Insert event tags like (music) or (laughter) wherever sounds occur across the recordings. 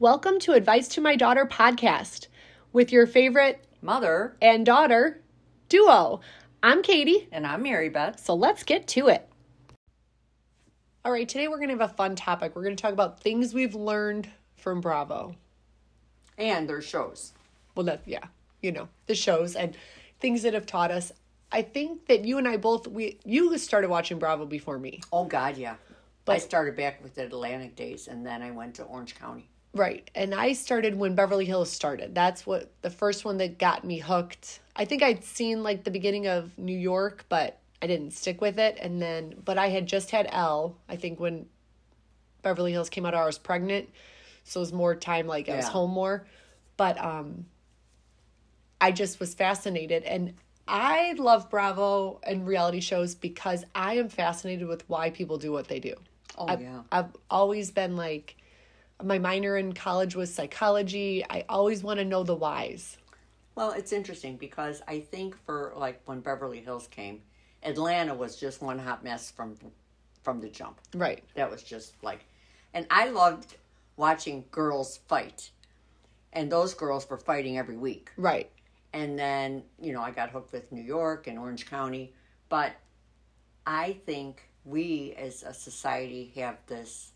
Welcome to Advice to My Daughter podcast with your favorite Mother, and daughter duo. I'm Katie, and I'm Mary Beth. so let's get to it. All right, today we're going to have a fun topic. We're going to talk about things we've learned from Bravo. And their shows. Well, that, yeah, you know, the shows and things that have taught us. I think that you and I both, we you started watching Bravo before me. Oh, God, yeah. I started back with the Atlanta days, and then I went to Orange County. Right. And I started when Beverly Hills started. That's what the first one that got me hooked. I think I'd seen like the beginning of New York, but I didn't stick with it. And then, but I had just had L, I think when Beverly Hills came out, I was pregnant. So it was more time, like I was home more. But um, I just was fascinated. And I love Bravo and reality shows because I am fascinated with why people do what they do. Oh, I've, yeah. I've always been like, my minor in college was psychology. I always want to know the whys. Well, it's interesting because I think for like when Beverly Hills came, Atlanta was just one hot mess from from the jump. Right. That was just like, and I loved watching girls fight, and those girls were fighting every week. Right. and then you know I got hooked with New York and Orange County, but I think we as a society have this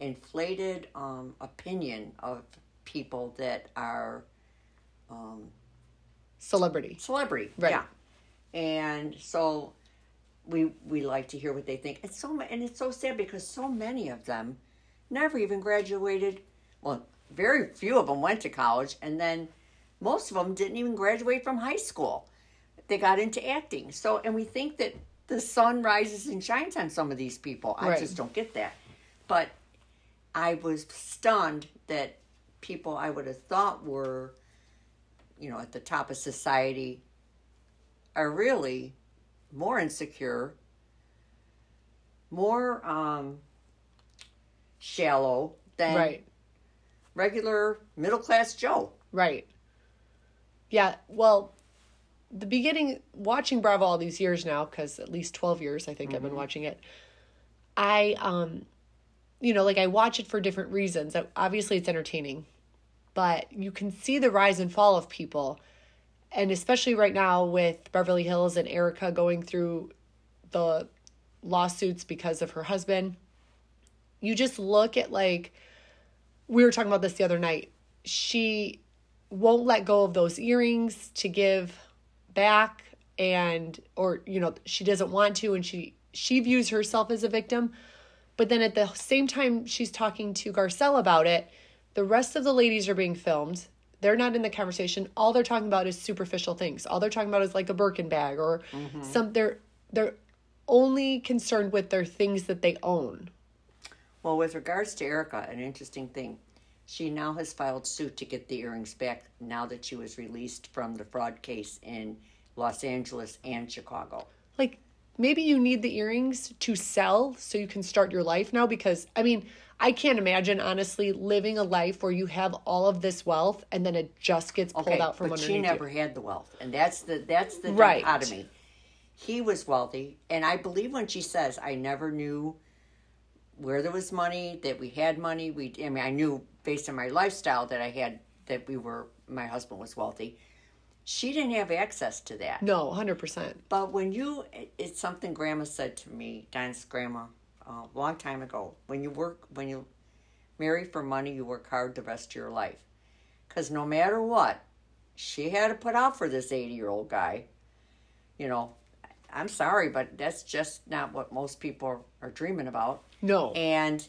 inflated um, opinion of people that are Celebrity. celebrity, Right. yeah, and so we we like to hear what they think. It's so and it's so sad because so many of them never even graduated. Well, very few of them went to college, and then most of them didn't even graduate from high school. They got into acting. So, and we think that the sun rises and shines on some of these people. I Right. just don't get that. But I was stunned that people I would have thought were, you know, at the top of society are really more insecure, more um, shallow than Right. regular middle class Joe. Right. Yeah. Well, the beginning, watching Bravo all these years now, because at least 12 years, I think I've been watching it. I, um, you know, like I watch it for different reasons. Obviously, it's entertaining, but you can see the rise and fall of people. And especially right now with Beverly Hills and Erika going through the lawsuits because of her husband, you just look at like, we were talking about this the other night. She won't let go of those earrings to give back and or you know she doesn't want to and she she views herself as a victim but then at the same time she's talking to Garcelle about it the rest of the ladies are being filmed. They're not in the conversation. All they're talking about is superficial things. All they're talking about is like a Birkin bag or mm-hmm. some they're they're only concerned with their things that they own. Well, with regards to Erika, an interesting thing. She now has filed suit to get the earrings back now that she was released from the fraud case in Los Angeles and Chicago. like maybe you need the earrings to sell so you can start your life now because i mean i can't imagine honestly living a life where you have all of this wealth and then it just gets pulled Okay, out from but underneath she never you had the wealth, and that's the that's the Right. dichotomy. He was wealthy, and I believe when she says, "I never knew where there was money, that we had money." We, I mean, I knew based on my lifestyle that I had that we were. My husband was wealthy. She didn't have access to that. no 100% But when you, it's something Grandma said to me, Dinah's grandma, a long time ago. When you work, when you marry for money, you work hard the rest of your life. Because no matter what, she had to put out for this 80 year old guy. You know, I'm sorry, but that's just not what most people are, are dreaming about. no And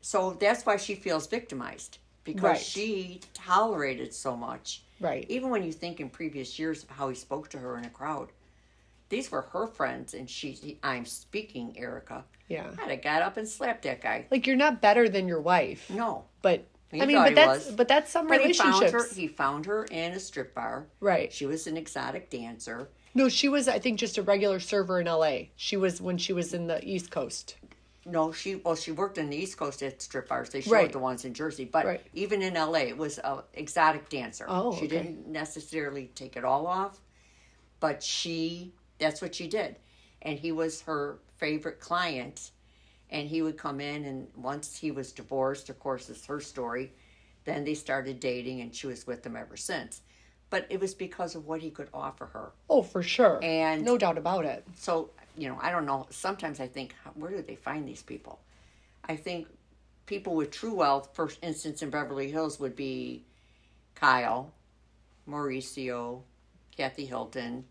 so that's why she feels victimized because Right. she tolerated so much. Right. Even when you think in previous years of how he spoke to her in a crowd, these were her friends, and she, I'm speaking, Erika. yeah I'd have got up and slapped that guy. like you're not better than your wife No. but He i mean but that's was. but that's some But he found relationships her. He found her in a strip bar. right She was an exotic dancer. no she was i think just a regular server in la she was when she was in the east coast No, she well, she worked in the East Coast at strip bars. They showed Right. the ones in Jersey, but Right. even in L.A., it was a exotic dancer. Oh, she okay. didn't necessarily take it all off, but she that's what she did, and he was her favorite client, and he would come in, and once he was divorced, of course, it's her story, Then they started dating, and she was with him ever since. But it was because of what he could offer her. Oh, for sure. And- no doubt about it. So, you know, I don't know. Sometimes I think, where do they find these people? I think people with true wealth, for instance, in Beverly Hills, would be Kyle, Mauricio, Kathy Hilton,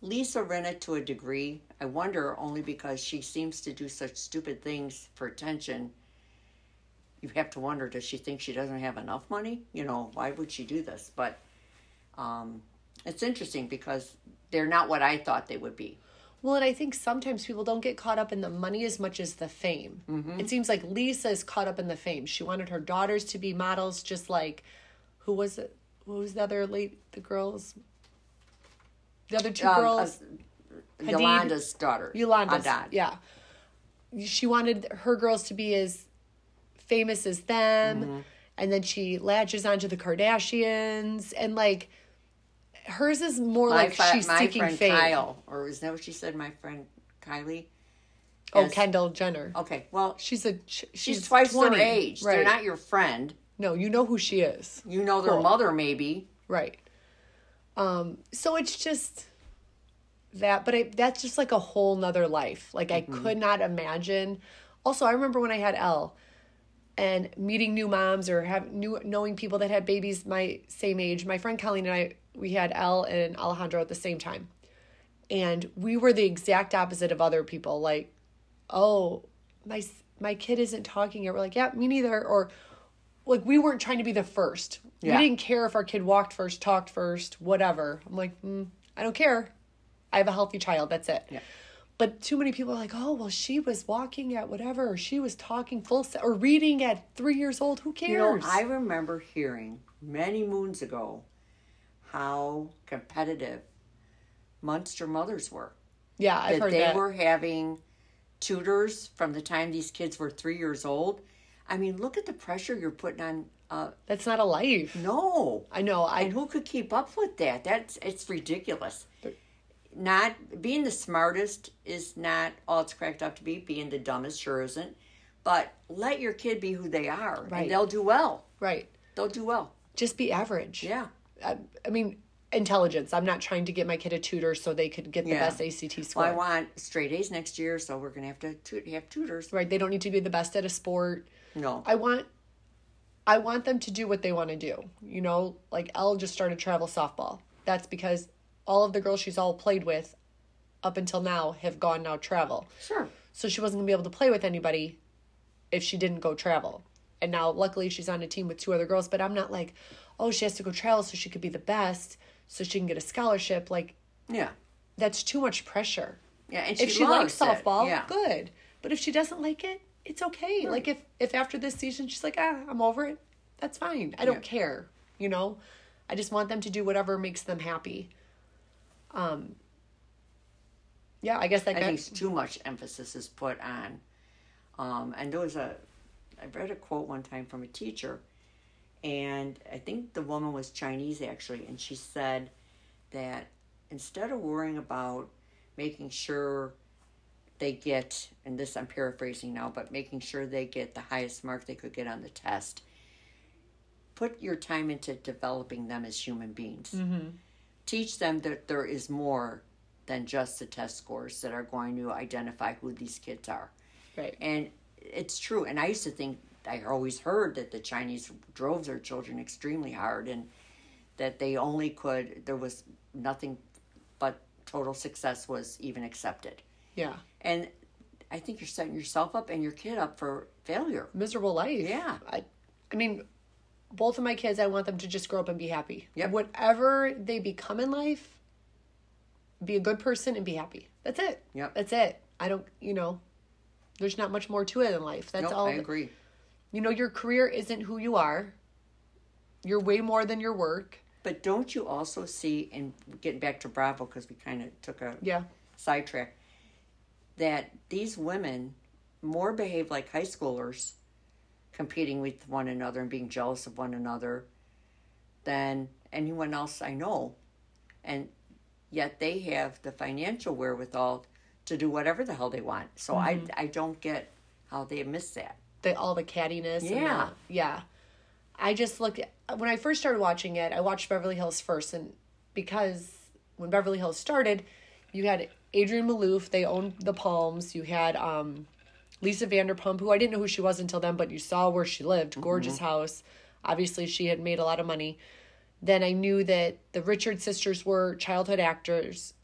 Lisa Rinna to a degree. I wonder only because she seems to do such stupid things for attention. You have to wonder does she think she doesn't have enough money? You know, why would she do this? But um, it's interesting because they're not what I thought they would be. Well, and I think sometimes people don't get caught up in the money as much as the fame. Mm-hmm. It seems like Lisa is caught up in the fame. She wanted her daughters to be models, just like who was it? Who was the other late? The girls. The other two Um, girls. uh, Yolanda's daughter. Yolanda's. Hadid. Yeah. She wanted her girls to be as famous as them. Mm-hmm. And then she latches onto the Kardashians. And like, hers is more My, like she's my seeking friend fame. Kyle, or is that what she said? My friend Kylie. Oh, Yes. Kendall Jenner. Okay, well, She's a sh- she's, she's, twice 20. their age. Right. They're not your friend. No, you know who she is. You know their mother, maybe. Right. Um, so it's just that, but I, that's just like a whole nother life. Like I could not imagine. Also, I remember when I had L and meeting new moms or have new knowing people that had babies my same age. My friend Colleen and I, we had Elle and Alejandro at the same time. And we were the exact opposite of other people. Like, oh, my my kid isn't talking yet. We're like, yeah, me neither. Or like we weren't trying to be the first. Yeah. We didn't care if our kid walked first, talked first, whatever. I'm like, mm, I don't care. I have a healthy child. That's it. Yeah. But too many people are like, oh, well, she was walking at whatever, or she was talking full se- or reading at three years old. Who cares? You know, I remember hearing many moons ago how competitive Munster mothers were. yeah, I've that heard they that. were having tutors from the time these kids were three years old. I mean, look at the pressure you're putting on. Uh, That's not a life. no, I know. I and who could keep up with that? That's it's ridiculous. Not being the smartest is not all it's cracked up to be. Being the dumbest sure isn't. But let your kid be who they are, Right. and they'll do well. right. They'll do well. Just be average. Yeah. I, I mean, intelligence. I'm not trying to get my kid a tutor so they could get the Yeah. best ACT score. Well, I want straight A's next year, so we're gonna have to tu- have tutors. right. They don't need to be the best at a sport. No. I want I want them to do what they want to do. You know, like Elle just started travel softball. That's because all of the girls she's all played with up until now have gone now travel. Sure. So she wasn't going to be able to play with anybody if she didn't go travel. And now luckily she's on a team with two other girls, but I'm not like, "Oh, she has to go travel so she could be the best so she can get a scholarship." Like Yeah. that's too much pressure. Yeah. And if she likes it. softball, yeah. good. But if she doesn't like it, it's okay. Like if if after this season she's like, ah, I'm over it, that's fine. I don't Yeah. care. You know, I just want them to do whatever makes them happy. Um. Yeah, I guess that I got, think too much emphasis is put on. Um, and there was a, I read a quote one time from a teacher, and I think the woman was Chinese actually, and she said that instead of worrying about making sure they get, and this I'm paraphrasing now, but making sure they get the highest mark they could get on the test, put your time into developing them as human beings. Mm-hmm. Teach them that there is more than just the test scores that are going to identify who these kids are. right. And it's true. And I used to think, I always heard that the Chinese drove their children extremely hard and that they only could, there was nothing but total success was even accepted. Yeah, And I think you're setting yourself up and your kid up for failure. miserable life. Yeah. I, I mean, both of my kids, I want them to just grow up and be happy. Yeah. Whatever they become in life, be a good person and be happy. That's it. Yeah. That's it. I don't, you know, there's not much more to it in life. That's Nope, all. I agree. You know, your career isn't who you are. You're way more than your work. But don't you also see, and getting back to Bravo, because we kind of took a Yeah. sidetrack, that these women more behave like high schoolers, competing with one another and being jealous of one another than anyone else I know. And yet they have the financial wherewithal to do whatever the hell they want. So I, I don't get how they miss that. The all the cattiness. and Yeah. the- yeah. I just looked at, when I first started watching it, I watched Beverly Hills first and because when Beverly Hills started, you had Adrienne Maloof, they owned the Palms, you had um Lisa Vanderpump, who I didn't know who she was until then, but you saw where she lived, gorgeous house. Obviously, she had made a lot of money. Then I knew that the Richard sisters were childhood actors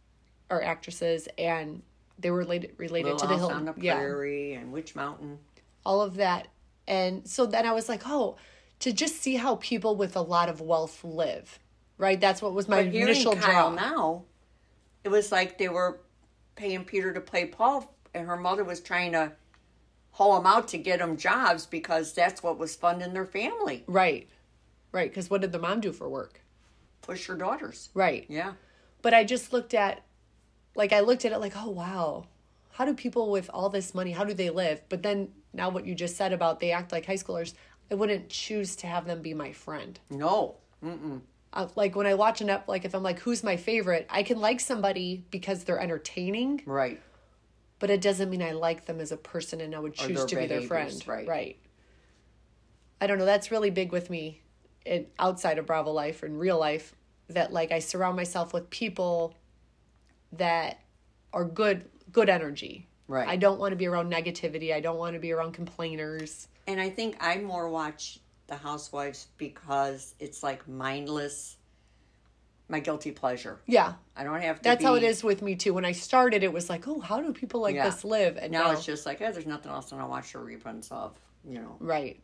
or actresses, and they were related related Little to the House Hill. on the yeah, and Witch Mountain. all of that. And so then I was like, oh, to just see how people with a lot of wealth live, right? That's what was my But initial Kyle draw. now, it was like they were paying Peter to play Paul, and her mother was trying to haul him out to get him jobs because that's what was funding their family. Right, right. Because what did the mom do for work? Push her daughters. Right. Yeah. But I just looked at, like, I looked at it like, oh, wow. How do people with all this money, how do they live? But then now what you just said about they act like high schoolers, I wouldn't choose to have them be my friend. No. Mm-mm. Uh, like when I watch an up, like if I'm like, who's my favorite? I can like somebody because they're entertaining, Right. but it doesn't mean I like them as a person and I would choose to be their friend. right. Right. I don't know. That's really big with me in outside of Bravo life and real life that like I surround myself with people that are good good energy. Right. I don't want to be around negativity. I don't want to be around complainers. And I think I more watch The Housewives because it's like mindless, my guilty pleasure. Yeah. I don't have to. That's how it is with me too. When I started, it was like, oh, how do people like Yeah. this live? And Now it's just like, eh, there's nothing else, and I watch the reruns of. You know, right.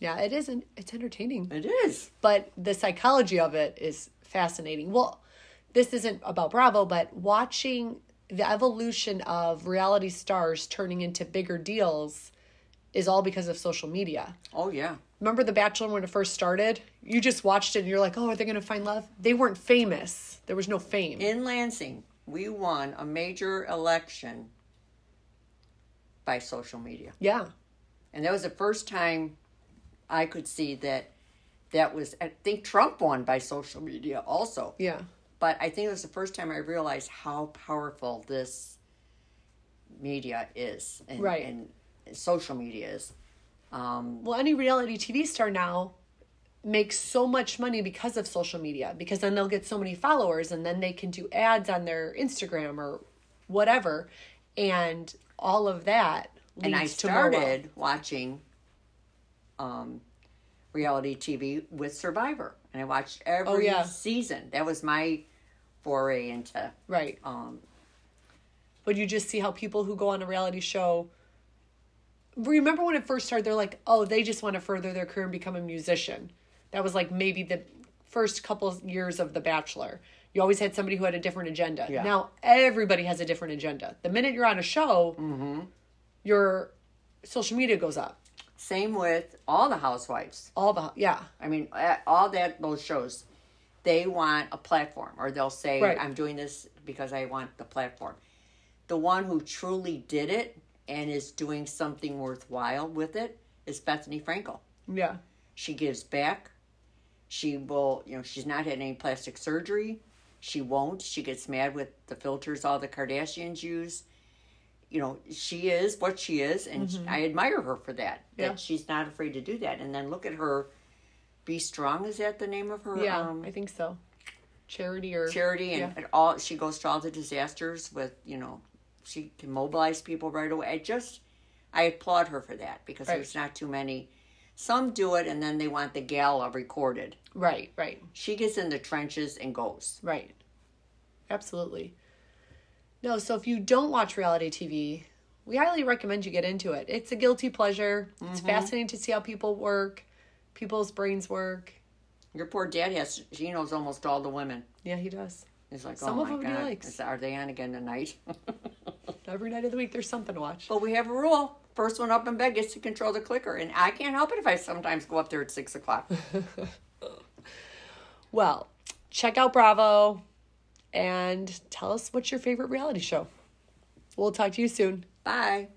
Yeah, it isn't. It's entertaining. it is. but the psychology of it is fascinating. Well, this isn't about Bravo, but watching the evolution of reality stars turning into bigger deals is all because of social media. Oh yeah. Remember The Bachelor when it first started? You just watched it and you're like, oh, are they going to find love? They weren't famous. There was no fame. In Lansing, we won a major election by social media. yeah. And that was the first time I could see that that was, I think Trump won by social media also. Yeah. But I think it was the first time I realized how powerful this media is and, Right. and social media is. Um, Well, any reality TV star now makes so much money because of social media because then they'll get so many followers and then they can do ads on their Instagram or whatever and all of that leads and I to more wealth. started watching um, reality TV with Survivor, and I watched every Oh, yeah. season. That was my foray into. right Um, but you just see how people who go on a reality show remember when it first started they're like oh they just want to further their career and become a musician that was like maybe the first couple years of the bachelor you always had somebody who had a different agenda Yeah. now everybody has a different agenda the minute you're on a show Mm-hmm. your social media goes up same with all the housewives. all the yeah I mean, uh, all that those shows, they want a platform, or they'll say, Right. "I'm doing this because I want the platform." The one who truly did it and is doing something worthwhile with it is Bethenny Frankel. yeah She gives back. She will, you know, she's not had any plastic surgery. She won't. She gets mad with the filters all the Kardashians use. You know, she is what she is, and I admire her for that. Mm-hmm. Yeah. That she's not afraid to do that. And then look at her. BStrong. Is that the name of her? yeah um, i think so charity or charity and, yeah. all. She goes to all the disasters with you know. She can mobilize people right away. I just, I applaud her for that because Right. there's not too many. Some do it and then they want the gala recorded. right right She gets in the trenches and goes. Right. Absolutely. No, so if you don't watch reality TV, we highly recommend you get into it. It's a guilty pleasure. It's fascinating to see how people work, people's brains work. Your poor dad has. He knows almost all the women. Yeah, he does. He's like, Some oh of my them he god, likes. Is- are they on again tonight? (laughs) Every night of the week, there's something to watch. but we have a rule: first one up in bed gets to control the clicker, and I can't help it if I sometimes go up there at six o'clock. (laughs) Well, check out Bravo and tell us what's your favorite reality show. We'll talk to you soon. Bye.